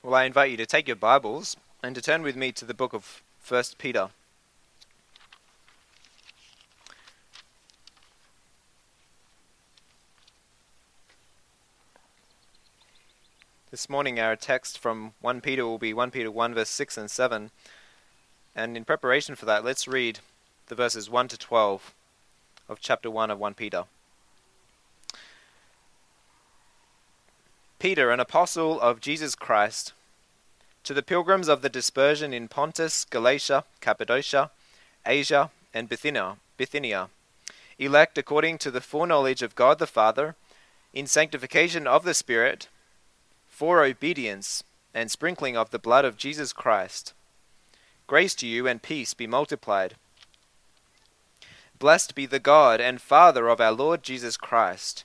Well, I invite you to take your Bibles and to turn with me to the book of 1 Peter. This morning, our text from 1 Peter will be 1 Peter 1, verse 6 and 7. And in preparation for that, let's read the verses 1 to 12 of chapter 1 of 1 Peter. Peter, an apostle of Jesus Christ, to the pilgrims of the dispersion in Pontus, Galatia, Cappadocia, Asia, and Bithynia, Bithynia, elect according to the foreknowledge of God the Father, in sanctification of the Spirit, for obedience and sprinkling of the blood of Jesus Christ. Grace to you and peace be multiplied. Blessed be the God and Father of our Lord Jesus Christ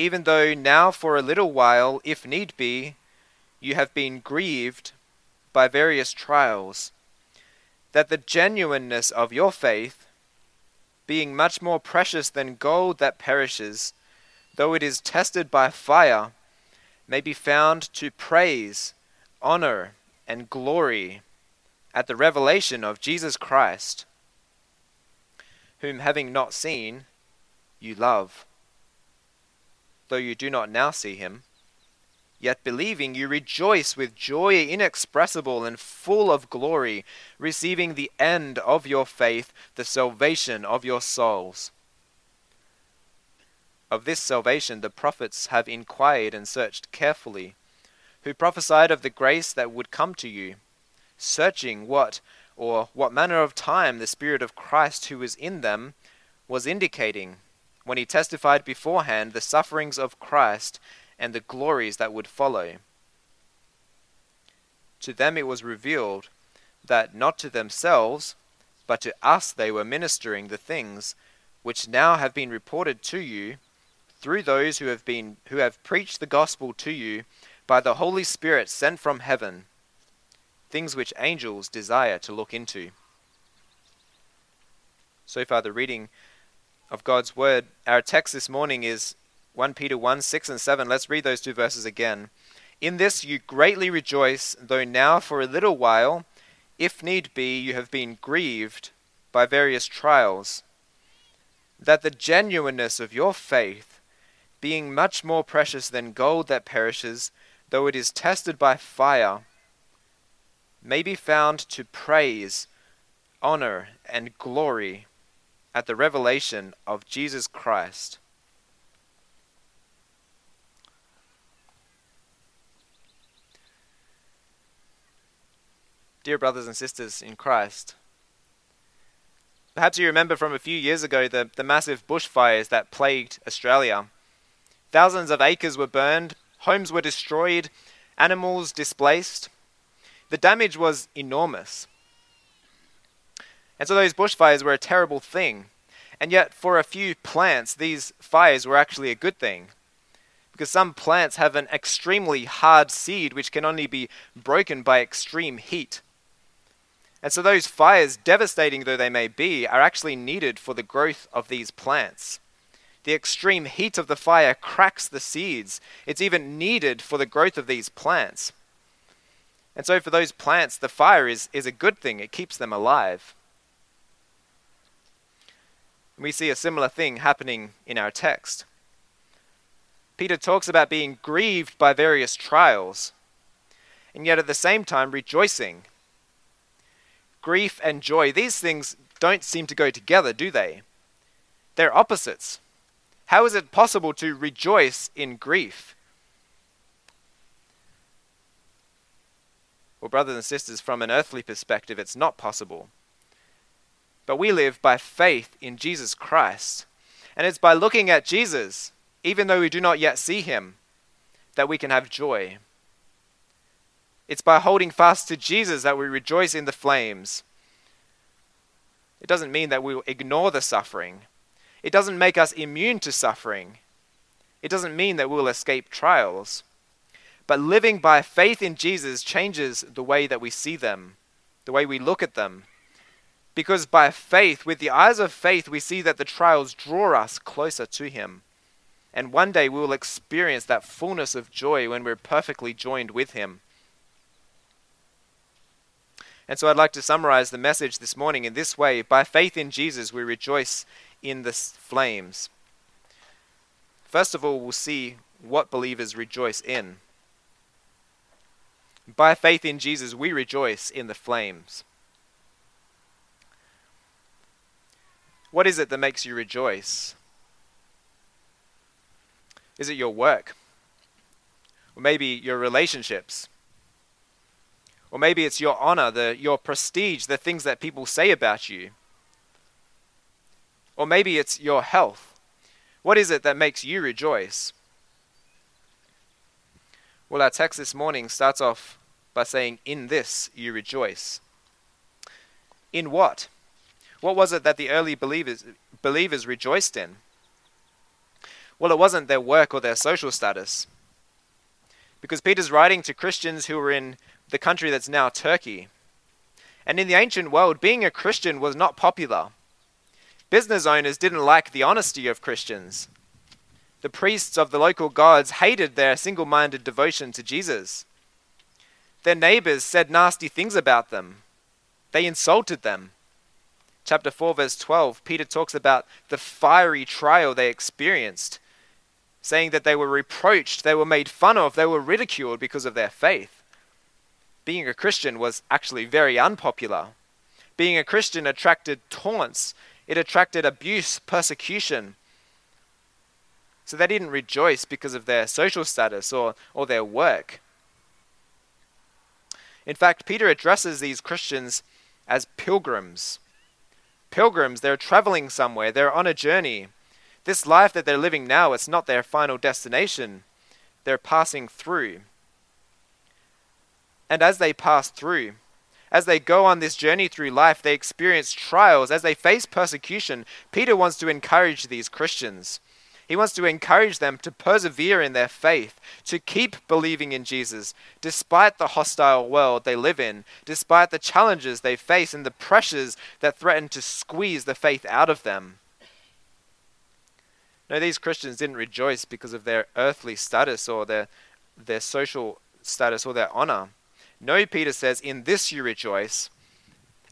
even though now for a little while, if need be, you have been grieved by various trials, that the genuineness of your faith, being much more precious than gold that perishes, though it is tested by fire, may be found to praise, honor, and glory at the revelation of Jesus Christ, whom having not seen, you love though you do not now see him. Yet believing, you rejoice with joy inexpressible and full of glory, receiving the end of your faith, the salvation of your souls. Of this salvation the prophets have inquired and searched carefully, who prophesied of the grace that would come to you, searching what or what manner of time the Spirit of Christ who was in them was indicating when he testified beforehand the sufferings of Christ and the glories that would follow. To them it was revealed that not to themselves, but to us they were ministering the things which now have been reported to you through those who have been who have preached the gospel to you by the Holy Spirit sent from heaven, things which angels desire to look into. So far the reading of God's Word. Our text this morning is 1 Peter 1 6 and 7. Let's read those two verses again. In this you greatly rejoice, though now for a little while, if need be, you have been grieved by various trials, that the genuineness of your faith, being much more precious than gold that perishes, though it is tested by fire, may be found to praise, honor, and glory at the revelation of Jesus Christ. Dear brothers and sisters in Christ, perhaps you remember from a few years ago the, the massive bushfires that plagued Australia. Thousands of acres were burned, homes were destroyed, animals displaced. The damage was enormous. And so those bushfires were a terrible thing. And yet, for a few plants, these fires were actually a good thing. Because some plants have an extremely hard seed which can only be broken by extreme heat. And so, those fires, devastating though they may be, are actually needed for the growth of these plants. The extreme heat of the fire cracks the seeds. It's even needed for the growth of these plants. And so, for those plants, the fire is, is a good thing, it keeps them alive. We see a similar thing happening in our text. Peter talks about being grieved by various trials, and yet at the same time rejoicing. Grief and joy, these things don't seem to go together, do they? They're opposites. How is it possible to rejoice in grief? Well, brothers and sisters, from an earthly perspective, it's not possible. But we live by faith in Jesus Christ. And it's by looking at Jesus, even though we do not yet see him, that we can have joy. It's by holding fast to Jesus that we rejoice in the flames. It doesn't mean that we'll ignore the suffering. It doesn't make us immune to suffering. It doesn't mean that we'll escape trials. But living by faith in Jesus changes the way that we see them, the way we look at them. Because by faith, with the eyes of faith, we see that the trials draw us closer to Him. And one day we will experience that fullness of joy when we're perfectly joined with Him. And so I'd like to summarize the message this morning in this way By faith in Jesus, we rejoice in the flames. First of all, we'll see what believers rejoice in. By faith in Jesus, we rejoice in the flames. What is it that makes you rejoice? Is it your work? Or maybe your relationships? Or maybe it's your honor, the, your prestige, the things that people say about you? Or maybe it's your health. What is it that makes you rejoice? Well, our text this morning starts off by saying, In this you rejoice. In what? What was it that the early believers, believers rejoiced in? Well, it wasn't their work or their social status. Because Peter's writing to Christians who were in the country that's now Turkey. And in the ancient world, being a Christian was not popular. Business owners didn't like the honesty of Christians. The priests of the local gods hated their single minded devotion to Jesus. Their neighbors said nasty things about them. They insulted them. Chapter 4, verse 12, Peter talks about the fiery trial they experienced saying that they were reproached, they were made fun of, they were ridiculed because of their faith. Being a Christian was actually very unpopular. Being a Christian attracted taunts, it attracted abuse, persecution. So they didn't rejoice because of their social status or, or their work. In fact, Peter addresses these Christians as pilgrims. Pilgrims, they're traveling somewhere, they're on a journey. This life that they're living now, it's not their final destination. They're passing through. And as they pass through, as they go on this journey through life, they experience trials. As they face persecution, Peter wants to encourage these Christians. He wants to encourage them to persevere in their faith, to keep believing in Jesus, despite the hostile world they live in, despite the challenges they face and the pressures that threaten to squeeze the faith out of them. No, these Christians didn't rejoice because of their earthly status or their, their social status or their honor. No, Peter says, in this you rejoice.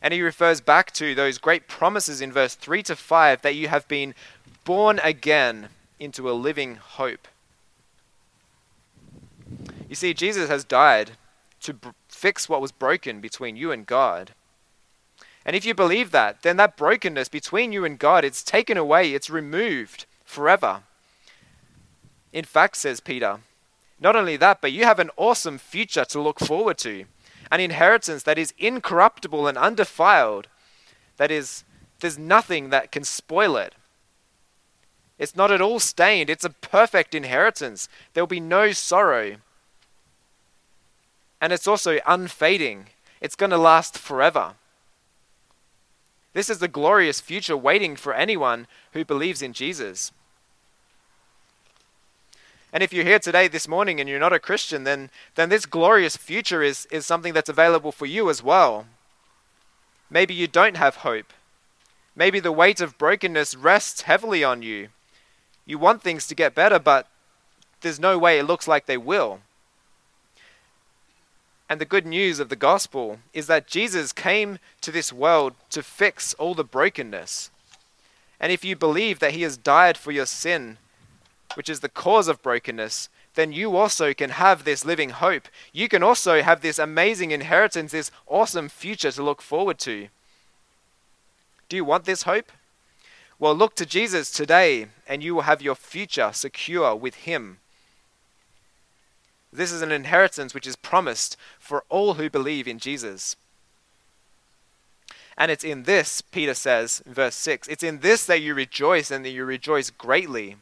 And he refers back to those great promises in verse 3 to 5 that you have been born again into a living hope. You see, Jesus has died to fix what was broken between you and God. And if you believe that, then that brokenness between you and God, it's taken away, it's removed forever. In fact, says Peter, not only that, but you have an awesome future to look forward to, an inheritance that is incorruptible and undefiled. That is, there's nothing that can spoil it. It's not at all stained, it's a perfect inheritance. There will be no sorrow. And it's also unfading, it's going to last forever. This is the glorious future waiting for anyone who believes in Jesus. And if you're here today, this morning, and you're not a Christian, then, then this glorious future is, is something that's available for you as well. Maybe you don't have hope. Maybe the weight of brokenness rests heavily on you. You want things to get better, but there's no way it looks like they will. And the good news of the gospel is that Jesus came to this world to fix all the brokenness. And if you believe that he has died for your sin, which is the cause of brokenness, then you also can have this living hope. You can also have this amazing inheritance, this awesome future to look forward to. Do you want this hope? Well, look to Jesus today, and you will have your future secure with Him. This is an inheritance which is promised for all who believe in Jesus. And it's in this, Peter says in verse 6, it's in this that you rejoice and that you rejoice greatly.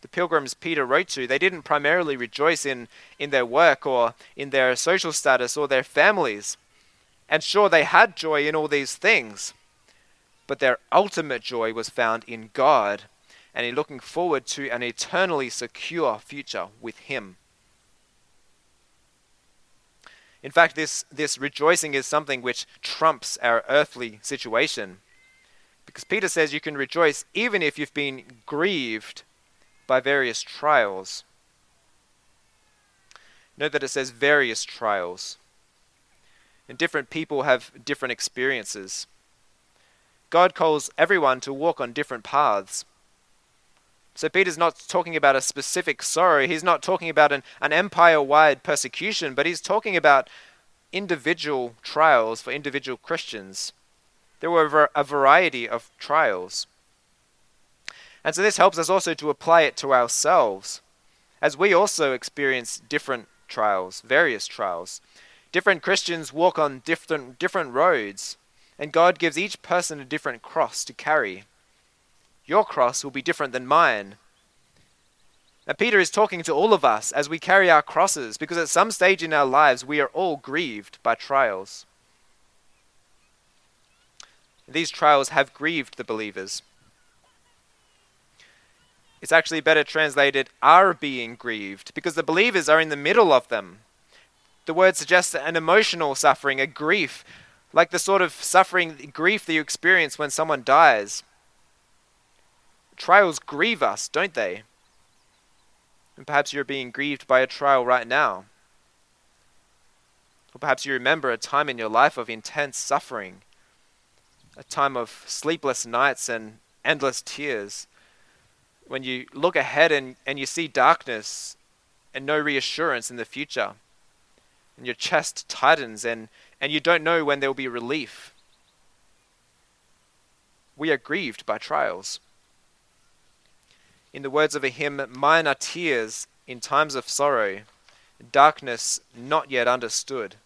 The pilgrims Peter wrote to, they didn't primarily rejoice in, in their work or in their social status or their families. And sure, they had joy in all these things, but their ultimate joy was found in God and in looking forward to an eternally secure future with Him. In fact, this, this rejoicing is something which trumps our earthly situation. Because Peter says you can rejoice even if you've been grieved by various trials. Note that it says various trials. And different people have different experiences. God calls everyone to walk on different paths. So Peter's not talking about a specific sorrow. He's not talking about an, an empire wide persecution, but he's talking about individual trials for individual Christians. There were a variety of trials. And so this helps us also to apply it to ourselves, as we also experience different trials, various trials. Different Christians walk on different, different roads, and God gives each person a different cross to carry. Your cross will be different than mine. Now, Peter is talking to all of us as we carry our crosses, because at some stage in our lives we are all grieved by trials. These trials have grieved the believers. It's actually better translated, are being grieved, because the believers are in the middle of them. The word suggests an emotional suffering, a grief, like the sort of suffering, grief that you experience when someone dies. Trials grieve us, don't they? And perhaps you're being grieved by a trial right now. Or perhaps you remember a time in your life of intense suffering, a time of sleepless nights and endless tears. When you look ahead and, and you see darkness and no reassurance in the future, and your chest tightens and, and you don't know when there will be relief. We are grieved by trials. In the words of a hymn, mine are tears in times of sorrow, darkness not yet understood.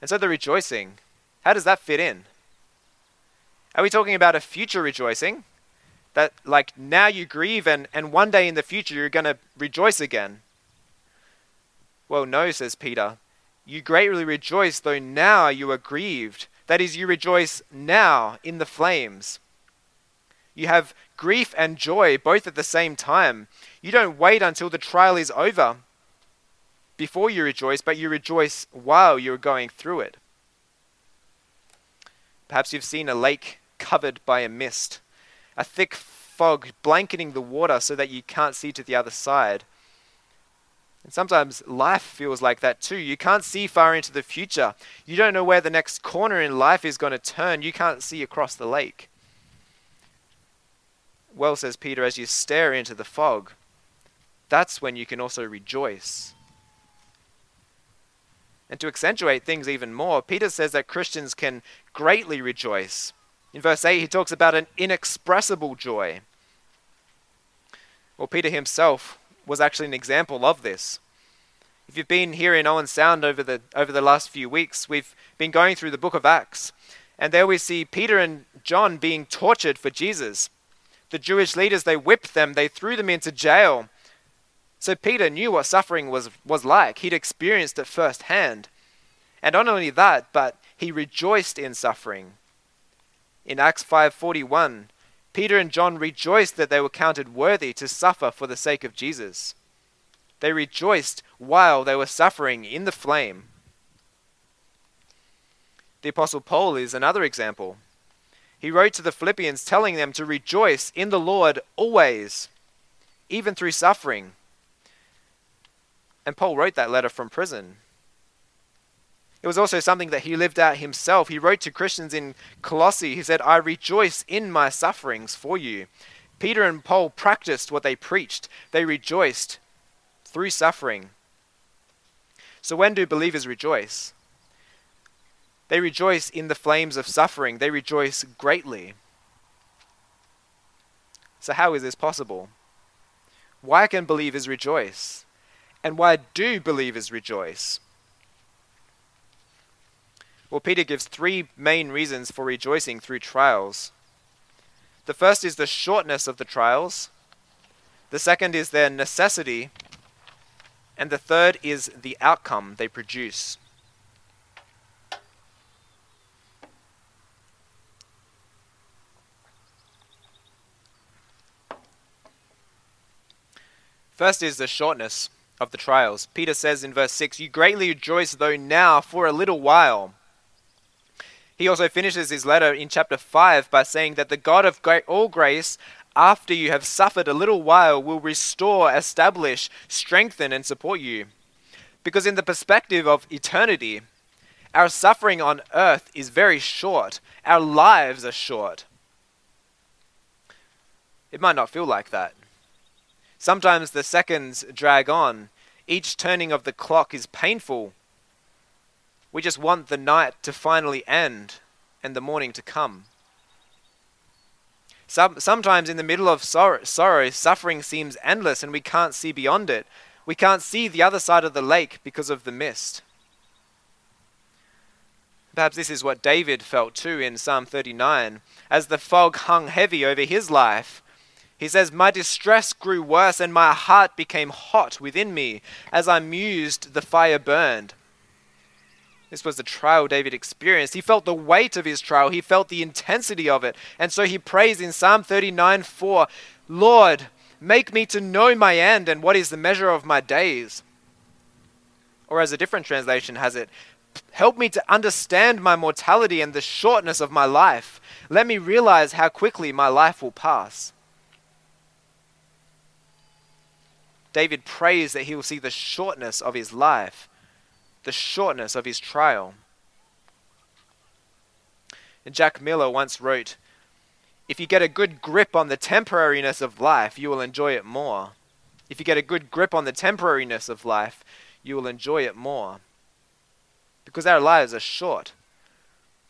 And so the rejoicing, how does that fit in? Are we talking about a future rejoicing? That, like, now you grieve and, and one day in the future you're going to rejoice again? Well, no, says Peter. You greatly rejoice, though now you are grieved. That is, you rejoice now in the flames. You have grief and joy both at the same time. You don't wait until the trial is over before you rejoice, but you rejoice while you're going through it. Perhaps you've seen a lake covered by a mist, a thick fog blanketing the water so that you can't see to the other side. And sometimes life feels like that too. You can't see far into the future. You don't know where the next corner in life is going to turn. You can't see across the lake. Well, says Peter, as you stare into the fog, that's when you can also rejoice. And to accentuate things even more, Peter says that Christians can greatly rejoice. In verse 8, he talks about an inexpressible joy. Well, Peter himself was actually an example of this. If you've been here in Owen Sound over the over the last few weeks, we've been going through the book of Acts, and there we see Peter and John being tortured for Jesus. The Jewish leaders they whipped them, they threw them into jail. So Peter knew what suffering was was like. He'd experienced it firsthand. And not only that, but he rejoiced in suffering. In Acts 5:41, Peter and John rejoiced that they were counted worthy to suffer for the sake of Jesus. They rejoiced while they were suffering in the flame. The Apostle Paul is another example. He wrote to the Philippians telling them to rejoice in the Lord always, even through suffering. And Paul wrote that letter from prison. It was also something that he lived out himself. He wrote to Christians in Colossae, he said, I rejoice in my sufferings for you. Peter and Paul practiced what they preached, they rejoiced through suffering. So, when do believers rejoice? They rejoice in the flames of suffering, they rejoice greatly. So, how is this possible? Why can believers rejoice? And why do believers rejoice? Well, Peter gives three main reasons for rejoicing through trials. The first is the shortness of the trials, the second is their necessity, and the third is the outcome they produce. First is the shortness of the trials. Peter says in verse 6 You greatly rejoice, though now for a little while. He also finishes his letter in chapter 5 by saying that the God of all grace, after you have suffered a little while, will restore, establish, strengthen, and support you. Because, in the perspective of eternity, our suffering on earth is very short, our lives are short. It might not feel like that. Sometimes the seconds drag on. Each turning of the clock is painful. We just want the night to finally end and the morning to come. Some, sometimes in the middle of sorrow, sorrow, suffering seems endless and we can't see beyond it. We can't see the other side of the lake because of the mist. Perhaps this is what David felt too in Psalm 39. As the fog hung heavy over his life, he says, My distress grew worse, and my heart became hot within me. As I mused, the fire burned. This was the trial David experienced. He felt the weight of his trial, he felt the intensity of it. And so he prays in Psalm 39 4 Lord, make me to know my end and what is the measure of my days. Or as a different translation has it, help me to understand my mortality and the shortness of my life. Let me realize how quickly my life will pass. David prays that he will see the shortness of his life, the shortness of his trial. And Jack Miller once wrote, If you get a good grip on the temporariness of life, you will enjoy it more. If you get a good grip on the temporariness of life, you will enjoy it more. Because our lives are short.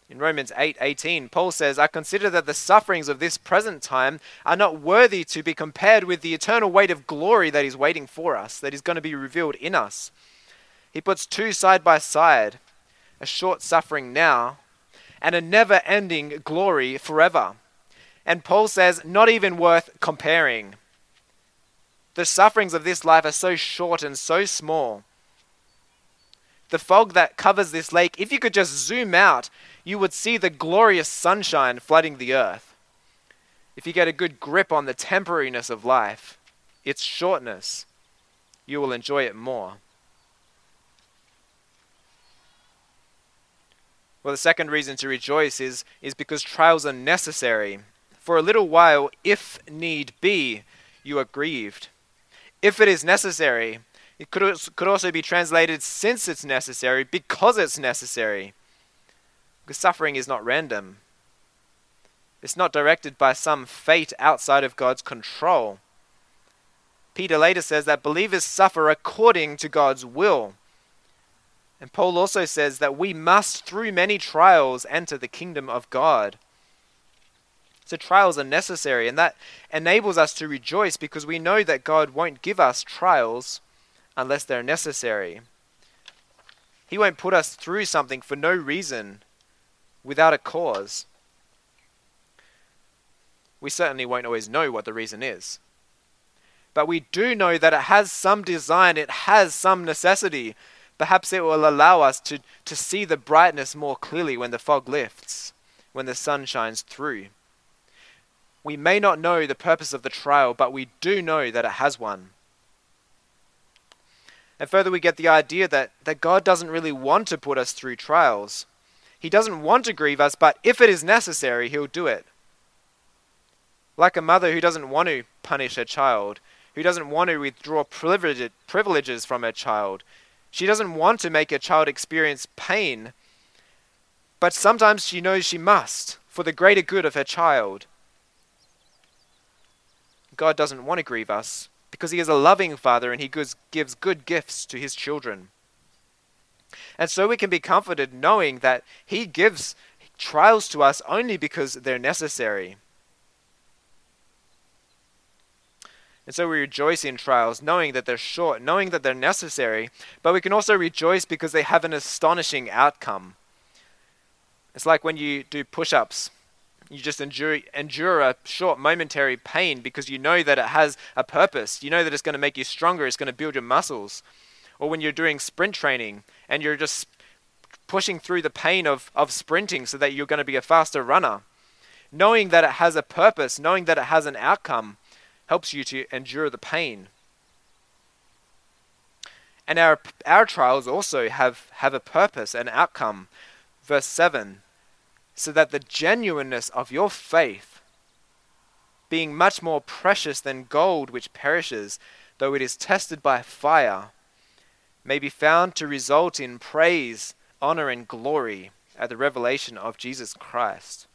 In Romans 8:18, Paul says, "I consider that the sufferings of this present time are not worthy to be compared with the eternal weight of glory that is waiting for us, that is going to be revealed in us." He puts two side by side, a short suffering now and a never-ending glory forever. And Paul says, not even worth comparing. The sufferings of this life are so short and so small. The fog that covers this lake, if you could just zoom out, you would see the glorious sunshine flooding the earth. If you get a good grip on the temporariness of life, its shortness, you will enjoy it more. Well, the second reason to rejoice is, is because trials are necessary. For a little while, if need be, you are grieved. If it is necessary, it could, could also be translated since it's necessary, because it's necessary. Because suffering is not random. It's not directed by some fate outside of God's control. Peter later says that believers suffer according to God's will. And Paul also says that we must, through many trials, enter the kingdom of God. So trials are necessary, and that enables us to rejoice because we know that God won't give us trials unless they're necessary. He won't put us through something for no reason without a cause, we certainly won't always know what the reason is. But we do know that it has some design, it has some necessity. Perhaps it will allow us to, to see the brightness more clearly when the fog lifts, when the sun shines through. We may not know the purpose of the trial, but we do know that it has one. And further, we get the idea that, that God doesn't really want to put us through trials. He doesn't want to grieve us, but if it is necessary, he'll do it. Like a mother who doesn't want to punish her child, who doesn't want to withdraw privileges from her child. She doesn't want to make her child experience pain, but sometimes she knows she must for the greater good of her child. God doesn't want to grieve us because He is a loving Father and He gives good gifts to His children. And so we can be comforted knowing that He gives trials to us only because they're necessary. And so we rejoice in trials, knowing that they're short, knowing that they're necessary, but we can also rejoice because they have an astonishing outcome. It's like when you do push ups. You just endure, endure a short momentary pain because you know that it has a purpose. You know that it's going to make you stronger, it's going to build your muscles. Or when you're doing sprint training and you're just pushing through the pain of, of sprinting so that you're going to be a faster runner. Knowing that it has a purpose, knowing that it has an outcome, helps you to endure the pain. And our, our trials also have, have a purpose, an outcome. Verse 7 so that the genuineness of your faith, being much more precious than gold which perishes, though it is tested by fire, may be found to result in praise, honor, and glory at the revelation of Jesus Christ.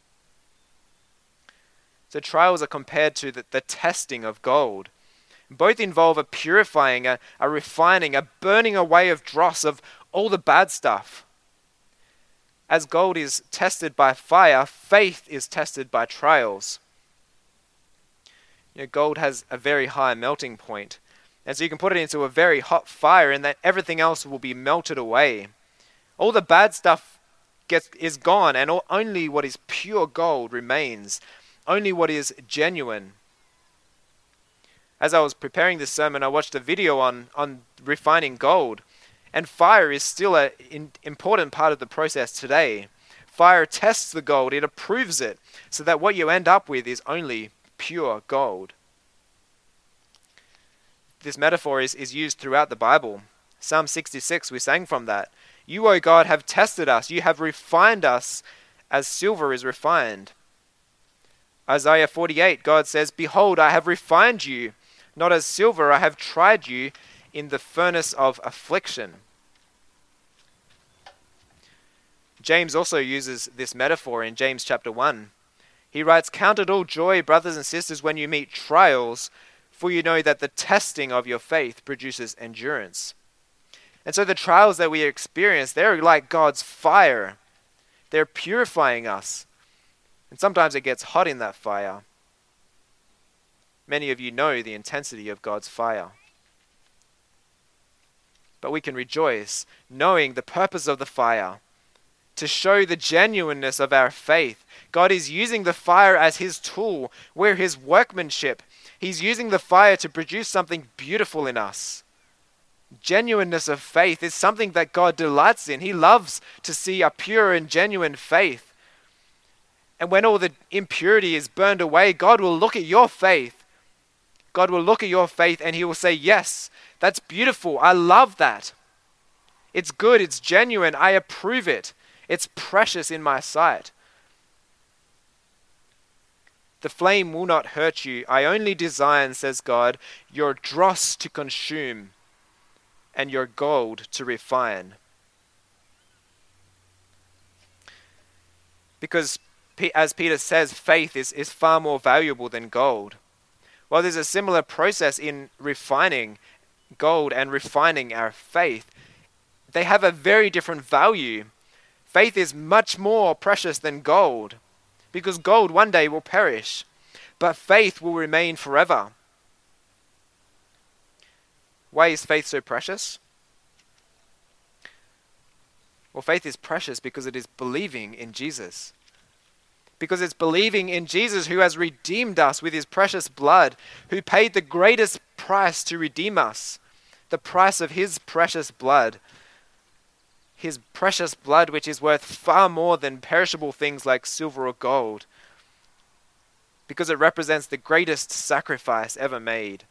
So, trials are compared to the, the testing of gold. Both involve a purifying, a, a refining, a burning away of dross, of all the bad stuff as gold is tested by fire, faith is tested by trials. You know, gold has a very high melting point, and so you can put it into a very hot fire, and that everything else will be melted away. All the bad stuff gets is gone, and all, only what is pure gold remains. Only what is genuine. As I was preparing this sermon, I watched a video on on refining gold and fire is still an important part of the process today. Fire tests the gold, it approves it, so that what you end up with is only pure gold. This metaphor is, is used throughout the Bible. Psalm 66, we sang from that. You, O God, have tested us, you have refined us as silver is refined. Isaiah 48, God says, Behold, I have refined you, not as silver, I have tried you in the furnace of affliction. James also uses this metaphor in James chapter 1. He writes, Count it all joy, brothers and sisters, when you meet trials, for you know that the testing of your faith produces endurance. And so the trials that we experience, they're like God's fire. They're purifying us. And sometimes it gets hot in that fire. Many of you know the intensity of God's fire but we can rejoice knowing the purpose of the fire to show the genuineness of our faith. God is using the fire as his tool. We're his workmanship. He's using the fire to produce something beautiful in us. Genuineness of faith is something that God delights in. He loves to see a pure and genuine faith. And when all the impurity is burned away, God will look at your faith. God will look at your faith and he will say, Yes, that's beautiful. I love that. It's good. It's genuine. I approve it. It's precious in my sight. The flame will not hurt you. I only design, says God, your dross to consume and your gold to refine. Because, as Peter says, faith is, is far more valuable than gold. While there's a similar process in refining gold and refining our faith, they have a very different value. Faith is much more precious than gold because gold one day will perish, but faith will remain forever. Why is faith so precious? Well, faith is precious because it is believing in Jesus. Because it's believing in Jesus who has redeemed us with his precious blood, who paid the greatest price to redeem us the price of his precious blood. His precious blood, which is worth far more than perishable things like silver or gold, because it represents the greatest sacrifice ever made.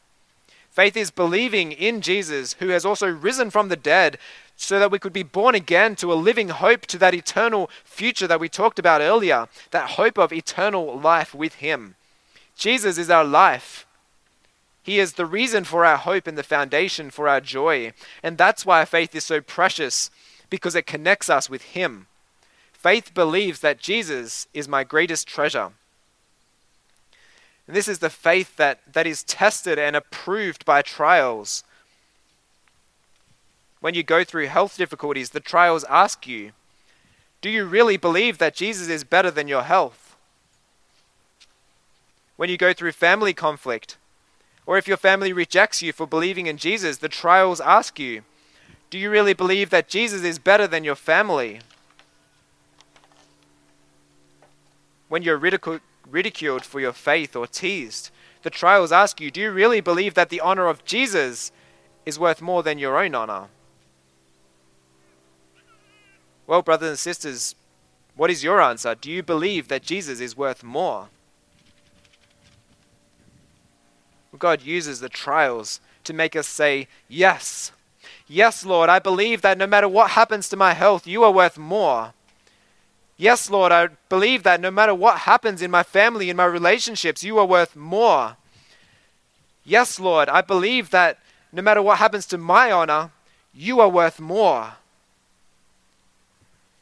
Faith is believing in Jesus, who has also risen from the dead, so that we could be born again to a living hope to that eternal future that we talked about earlier, that hope of eternal life with Him. Jesus is our life. He is the reason for our hope and the foundation for our joy. And that's why faith is so precious, because it connects us with Him. Faith believes that Jesus is my greatest treasure. And this is the faith that, that is tested and approved by trials. When you go through health difficulties, the trials ask you Do you really believe that Jesus is better than your health? When you go through family conflict, or if your family rejects you for believing in Jesus, the trials ask you Do you really believe that Jesus is better than your family? when you're ridicu- ridiculed for your faith or teased. The trials ask you, do you really believe that the honor of Jesus is worth more than your own honor? Well, brothers and sisters, what is your answer? Do you believe that Jesus is worth more? God uses the trials to make us say, Yes, yes, Lord, I believe that no matter what happens to my health, you are worth more. Yes, Lord, I believe that no matter what happens in my family, in my relationships, you are worth more. Yes, Lord, I believe that no matter what happens to my honor, you are worth more.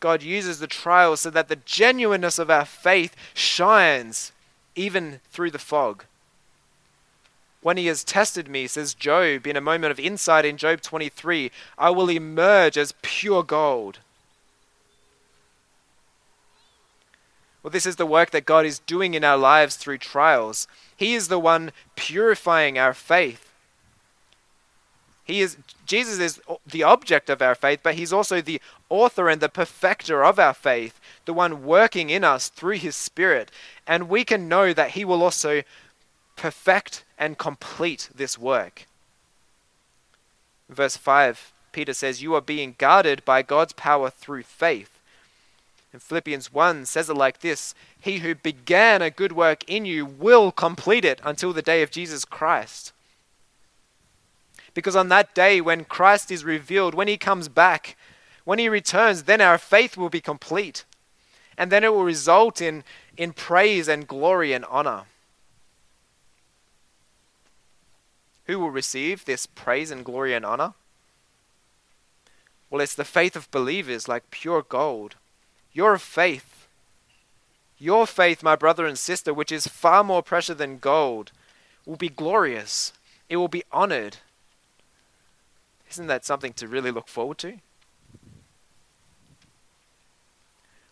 God uses the trials so that the genuineness of our faith shines even through the fog. When he has tested me, says Job in a moment of insight in Job 23, I will emerge as pure gold. Well, this is the work that God is doing in our lives through trials. He is the one purifying our faith. He is Jesus is the object of our faith, but he's also the author and the perfecter of our faith, the one working in us through his spirit. And we can know that he will also perfect and complete this work. Verse 5, Peter says, You are being guarded by God's power through faith. And Philippians 1 says it like this He who began a good work in you will complete it until the day of Jesus Christ. Because on that day, when Christ is revealed, when he comes back, when he returns, then our faith will be complete. And then it will result in, in praise and glory and honor. Who will receive this praise and glory and honor? Well, it's the faith of believers like pure gold. Your faith, your faith, my brother and sister, which is far more precious than gold, will be glorious. It will be honored. Isn't that something to really look forward to?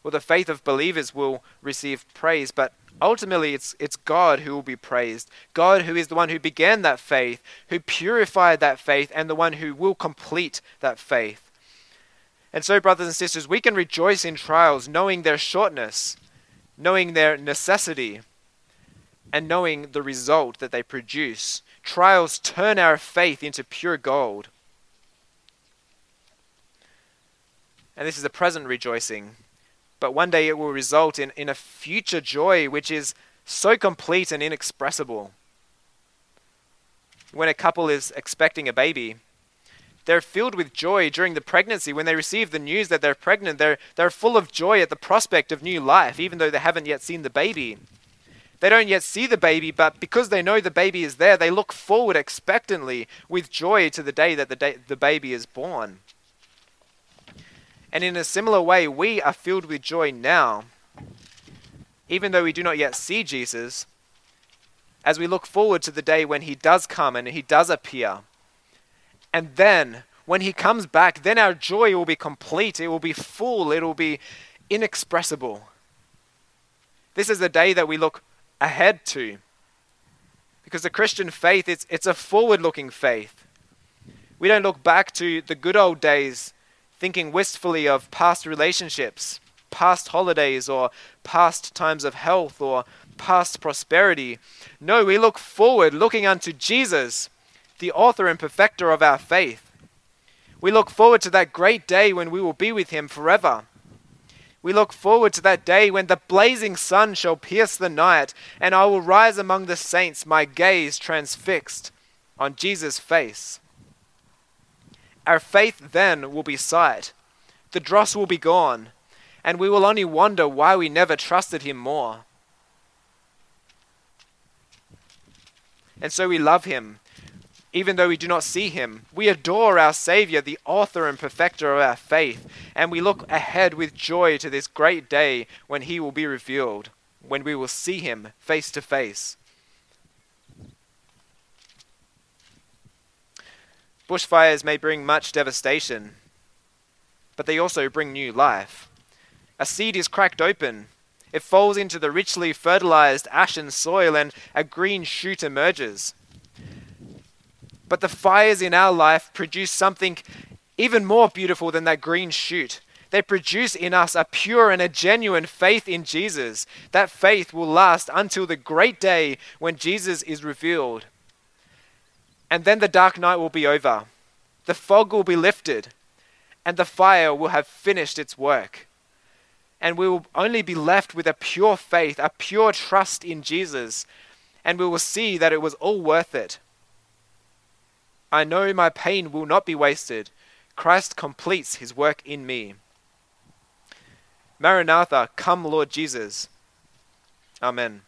Well, the faith of believers will receive praise, but ultimately it's, it's God who will be praised. God who is the one who began that faith, who purified that faith, and the one who will complete that faith. And so, brothers and sisters, we can rejoice in trials knowing their shortness, knowing their necessity, and knowing the result that they produce. Trials turn our faith into pure gold. And this is a present rejoicing but one day it will result in, in a future joy which is so complete and inexpressible. When a couple is expecting a baby, they're filled with joy during the pregnancy. When they receive the news that they're pregnant, they're, they're full of joy at the prospect of new life, even though they haven't yet seen the baby. They don't yet see the baby, but because they know the baby is there, they look forward expectantly with joy to the day that the, day, the baby is born. And in a similar way, we are filled with joy now, even though we do not yet see Jesus, as we look forward to the day when he does come and he does appear. And then, when he comes back, then our joy will be complete, it will be full, it will be inexpressible. This is the day that we look ahead to. Because the Christian faith, it's, it's a forward looking faith. We don't look back to the good old days thinking wistfully of past relationships, past holidays, or past times of health, or past prosperity. No, we look forward, looking unto Jesus, the author and perfecter of our faith. We look forward to that great day when we will be with him forever. We look forward to that day when the blazing sun shall pierce the night, and I will rise among the saints, my gaze transfixed on Jesus' face. Our faith then will be sight. The dross will be gone, and we will only wonder why we never trusted him more. And so we love him, even though we do not see him. We adore our Savior, the author and perfecter of our faith, and we look ahead with joy to this great day when he will be revealed, when we will see him face to face. Bushfires may bring much devastation, but they also bring new life. A seed is cracked open, it falls into the richly fertilized ashen soil, and a green shoot emerges. But the fires in our life produce something even more beautiful than that green shoot. They produce in us a pure and a genuine faith in Jesus. That faith will last until the great day when Jesus is revealed. And then the dark night will be over, the fog will be lifted, and the fire will have finished its work. And we will only be left with a pure faith, a pure trust in Jesus, and we will see that it was all worth it. I know my pain will not be wasted. Christ completes his work in me. Maranatha, come, Lord Jesus. Amen.